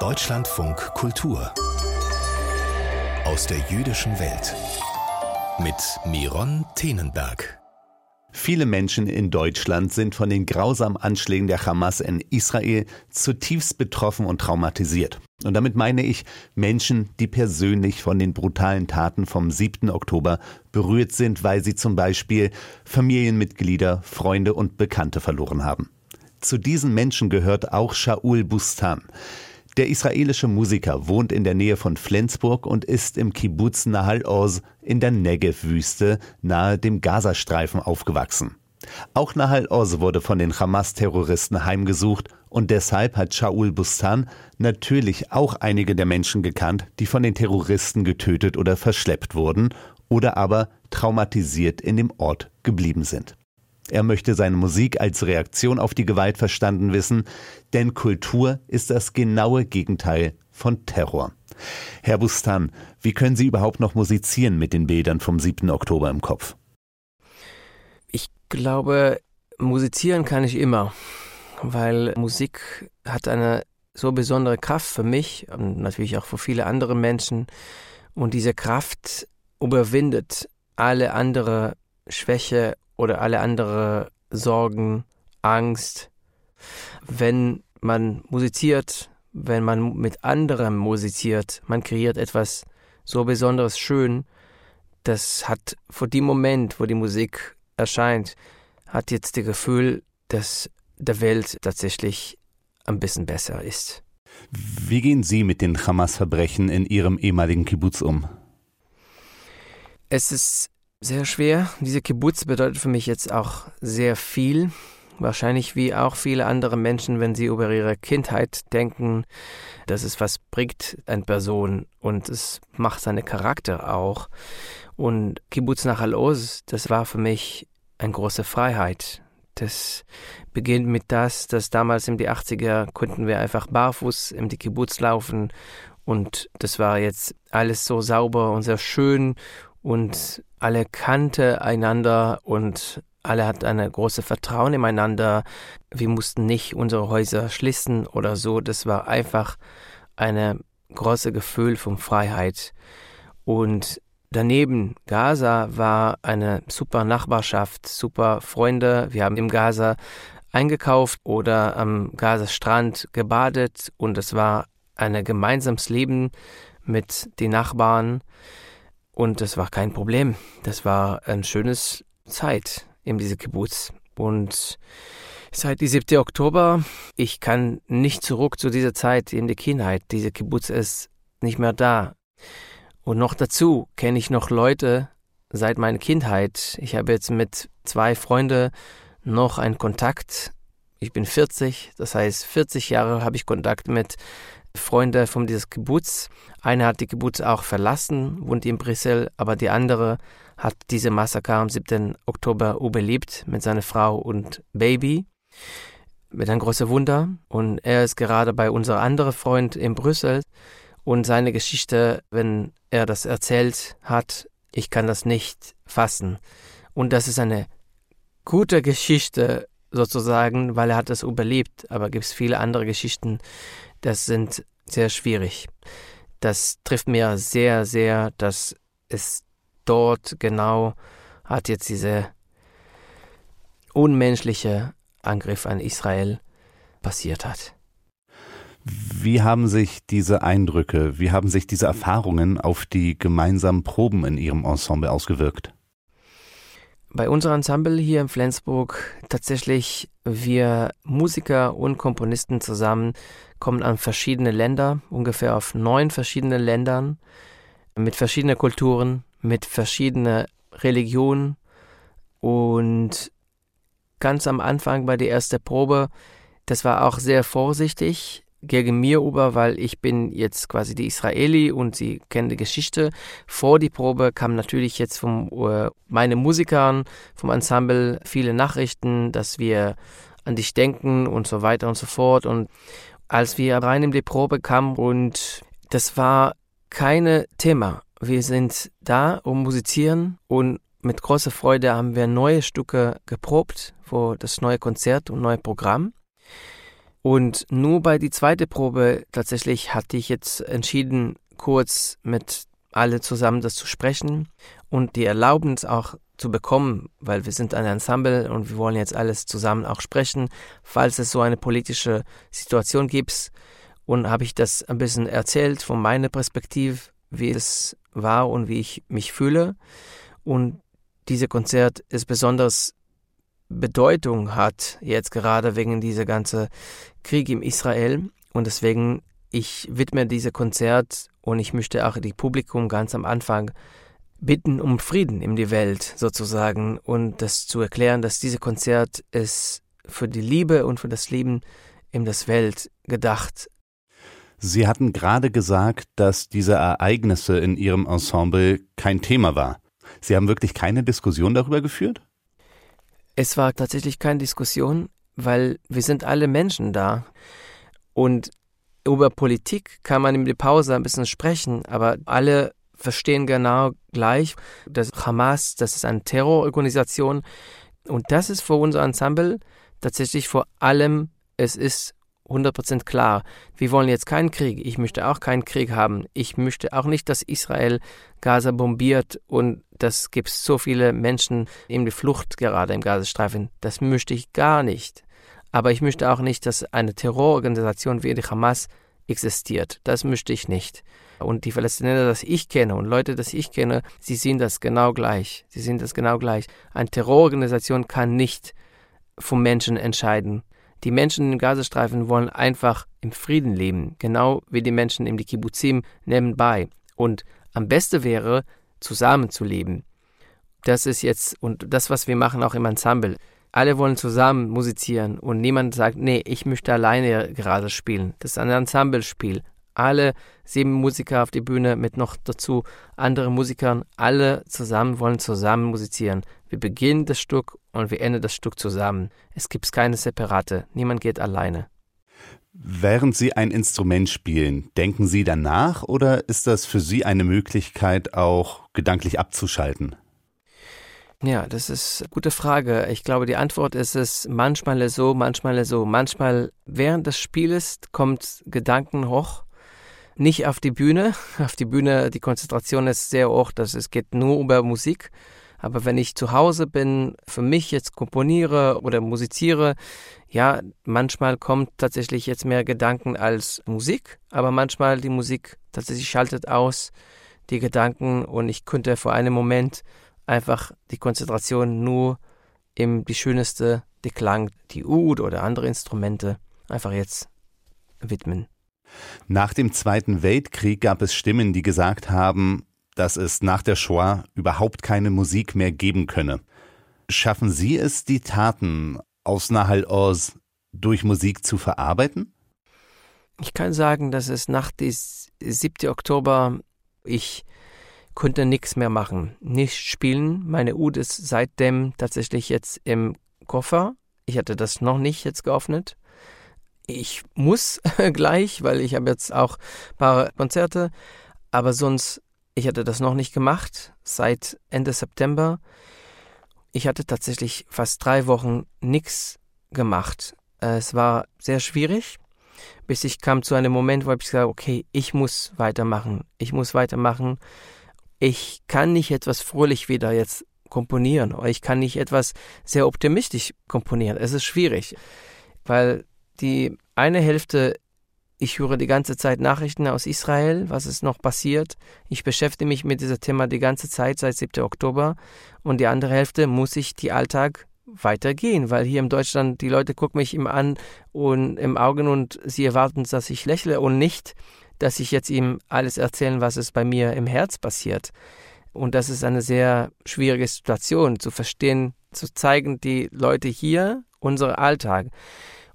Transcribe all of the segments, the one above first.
Deutschlandfunk Kultur aus der jüdischen Welt mit Miron Tenenberg. Viele Menschen in Deutschland sind von den grausamen Anschlägen der Hamas in Israel zutiefst betroffen und traumatisiert. Und damit meine ich Menschen, die persönlich von den brutalen Taten vom 7. Oktober berührt sind, weil sie zum Beispiel Familienmitglieder, Freunde und Bekannte verloren haben. Zu diesen Menschen gehört auch Shaul Bustan. Der israelische Musiker wohnt in der Nähe von Flensburg und ist im Kibbutz Nahal Oz in der Negev-Wüste nahe dem Gazastreifen aufgewachsen. Auch Nahal Oz wurde von den Hamas-Terroristen heimgesucht und deshalb hat Shaul Bustan natürlich auch einige der Menschen gekannt, die von den Terroristen getötet oder verschleppt wurden oder aber traumatisiert in dem Ort geblieben sind. Er möchte seine Musik als Reaktion auf die Gewalt verstanden wissen, denn Kultur ist das genaue Gegenteil von Terror. Herr Bustan, wie können Sie überhaupt noch musizieren mit den Bildern vom 7. Oktober im Kopf? Ich glaube, musizieren kann ich immer, weil Musik hat eine so besondere Kraft für mich und natürlich auch für viele andere Menschen. Und diese Kraft überwindet alle andere Schwäche oder alle andere Sorgen, Angst. Wenn man musiziert, wenn man mit anderem musiziert, man kreiert etwas so Besonderes schön, das hat vor dem Moment, wo die Musik erscheint, hat jetzt das Gefühl, dass der Welt tatsächlich ein bisschen besser ist. Wie gehen Sie mit den Hamas-Verbrechen in Ihrem ehemaligen Kibbutz um? Es ist sehr schwer. Diese Kibbutz bedeutet für mich jetzt auch sehr viel. Wahrscheinlich wie auch viele andere Menschen, wenn sie über ihre Kindheit denken, dass es was bringt, eine Person und es macht seinen Charakter auch. Und Kibbutz Nachal Oz, das war für mich eine große Freiheit. Das beginnt mit das, dass damals in die 80er konnten wir einfach barfuß in die Kibbutz laufen und das war jetzt alles so sauber und sehr schön und alle kannte einander und alle hatten eine große Vertrauen ineinander. Wir mussten nicht unsere Häuser schließen oder so. Das war einfach ein großes Gefühl von Freiheit. Und daneben Gaza war eine super Nachbarschaft, super Freunde. Wir haben im Gaza eingekauft oder am Gazastrand gebadet und es war ein gemeinsames Leben mit den Nachbarn. Und das war kein Problem. Das war eine schöne Zeit in diesem Kibbutz. Und seit dem 7. Oktober, ich kann nicht zurück zu dieser Zeit in der Kindheit. Dieser Kibbutz ist nicht mehr da. Und noch dazu kenne ich noch Leute seit meiner Kindheit. Ich habe jetzt mit zwei Freunden noch einen Kontakt. Ich bin 40, das heißt 40 Jahre habe ich Kontakt mit Freunde von diesem Kibbutz. Einer hat die Kibbutz auch verlassen, wohnt in Brüssel, aber die andere hat diese Massaker am 7. Oktober überlebt mit seiner Frau und Baby. Mit einem großen Wunder. Und er ist gerade bei unserem anderen Freund in Brüssel. Und seine Geschichte, wenn er das erzählt hat, ich kann das nicht fassen. Und das ist eine gute Geschichte sozusagen, weil er hat es überlebt. Aber gibt es viele andere Geschichten, das sind sehr schwierig. Das trifft mir sehr, sehr, dass es dort genau hat jetzt diese unmenschliche Angriff an Israel passiert hat. Wie haben sich diese Eindrücke, wie haben sich diese Erfahrungen auf die gemeinsamen Proben in Ihrem Ensemble ausgewirkt? Bei unserem Ensemble hier in Flensburg tatsächlich wir Musiker und Komponisten zusammen kommen an verschiedene Länder, ungefähr auf neun verschiedene Ländern, mit verschiedenen Kulturen, mit verschiedenen Religionen. Und ganz am Anfang bei der ersten Probe, das war auch sehr vorsichtig gegen mir über, weil ich bin jetzt quasi die Israeli und sie kennen die Geschichte. Vor die Probe kamen natürlich jetzt von uh, meine Musikern vom Ensemble viele Nachrichten, dass wir an dich denken und so weiter und so fort. Und als wir rein in die Probe kamen und das war keine Thema. Wir sind da, um musizieren und mit großer Freude haben wir neue Stücke geprobt für das neue Konzert und neue Programm. Und nur bei die zweite Probe tatsächlich hatte ich jetzt entschieden, kurz mit alle zusammen das zu sprechen und die Erlaubnis auch zu bekommen, weil wir sind ein Ensemble und wir wollen jetzt alles zusammen auch sprechen, falls es so eine politische Situation gibt. Und habe ich das ein bisschen erzählt von meiner Perspektive, wie es war und wie ich mich fühle. Und dieses Konzert ist besonders Bedeutung hat, jetzt gerade wegen dieser ganzen Krieg im Israel. Und deswegen, ich widme dieses Konzert und ich möchte auch die Publikum ganz am Anfang bitten um Frieden in die Welt sozusagen und das zu erklären, dass dieses Konzert ist für die Liebe und für das Leben in das Welt gedacht. Sie hatten gerade gesagt, dass diese Ereignisse in Ihrem Ensemble kein Thema war. Sie haben wirklich keine Diskussion darüber geführt? Es war tatsächlich keine Diskussion, weil wir sind alle Menschen da. Und über Politik kann man in der Pause ein bisschen sprechen, aber alle verstehen genau gleich, dass Hamas, das ist eine Terrororganisation und das ist für unser Ensemble tatsächlich vor allem, es ist 100% klar. Wir wollen jetzt keinen Krieg. Ich möchte auch keinen Krieg haben. Ich möchte auch nicht, dass Israel Gaza bombiert und das gibt so viele Menschen in die Flucht gerade im Gazastreifen. Das möchte ich gar nicht. Aber ich möchte auch nicht, dass eine Terrororganisation wie die Hamas existiert. Das möchte ich nicht. Und die Palästinenser, das ich kenne und Leute, das ich kenne, sie sehen das genau gleich. Sie sehen das genau gleich. Eine Terrororganisation kann nicht vom Menschen entscheiden. Die Menschen im Gazastreifen wollen einfach im Frieden leben, genau wie die Menschen im Kibbuzim nebenbei. Und am besten wäre, zusammenzuleben. Das ist jetzt, und das, was wir machen auch im Ensemble. Alle wollen zusammen musizieren und niemand sagt, nee, ich möchte alleine gerade spielen. Das ist ein Ensemblespiel alle sieben Musiker auf die Bühne mit noch dazu anderen Musikern. Alle zusammen wollen zusammen musizieren. Wir beginnen das Stück und wir enden das Stück zusammen. Es gibt keine Separate. Niemand geht alleine. Während Sie ein Instrument spielen, denken Sie danach oder ist das für Sie eine Möglichkeit, auch gedanklich abzuschalten? Ja, das ist eine gute Frage. Ich glaube, die Antwort ist es manchmal so, manchmal so. Manchmal während des Spieles kommt Gedanken hoch nicht auf die Bühne. Auf die Bühne, die Konzentration ist sehr hoch, dass es geht nur über Musik. Aber wenn ich zu Hause bin, für mich jetzt komponiere oder musiziere, ja, manchmal kommt tatsächlich jetzt mehr Gedanken als Musik, aber manchmal die Musik tatsächlich schaltet aus die Gedanken und ich könnte vor einem Moment einfach die Konzentration nur im die schönste, die Klang, die Ud oder andere Instrumente einfach jetzt widmen. Nach dem Zweiten Weltkrieg gab es Stimmen, die gesagt haben, dass es nach der Shoah überhaupt keine Musik mehr geben könne. Schaffen Sie es, die Taten aus Nahal Oz durch Musik zu verarbeiten? Ich kann sagen, dass es nach dem 7. Oktober ich konnte nichts mehr machen, nicht spielen. Meine Ud ist seitdem tatsächlich jetzt im Koffer. Ich hatte das noch nicht jetzt geöffnet ich muss gleich, weil ich habe jetzt auch ein paar Konzerte, aber sonst, ich hatte das noch nicht gemacht seit Ende September. Ich hatte tatsächlich fast drei Wochen nichts gemacht. Es war sehr schwierig, bis ich kam zu einem Moment, wo ich gesagt okay, ich muss weitermachen, ich muss weitermachen. Ich kann nicht etwas fröhlich wieder jetzt komponieren oder ich kann nicht etwas sehr optimistisch komponieren. Es ist schwierig, weil die eine Hälfte, ich höre die ganze Zeit Nachrichten aus Israel, was ist noch passiert. Ich beschäftige mich mit diesem Thema die ganze Zeit seit 7. Oktober. Und die andere Hälfte muss ich die Alltag weitergehen, weil hier in Deutschland die Leute gucken mich immer an und im Augen und sie erwarten, dass ich lächle und nicht, dass ich jetzt ihm alles erzähle, was es bei mir im Herz passiert. Und das ist eine sehr schwierige Situation, zu verstehen, zu zeigen, die Leute hier, unser Alltag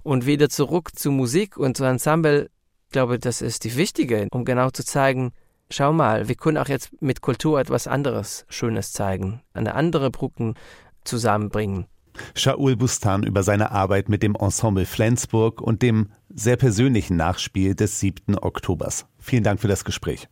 und wieder zurück zu Musik und zu Ensemble. Ich glaube, das ist die wichtige, um genau zu zeigen, schau mal, wir können auch jetzt mit Kultur etwas anderes Schönes zeigen, eine andere Brücken zusammenbringen. Shaul Bustan über seine Arbeit mit dem Ensemble Flensburg und dem sehr persönlichen Nachspiel des 7. Oktobers. Vielen Dank für das Gespräch.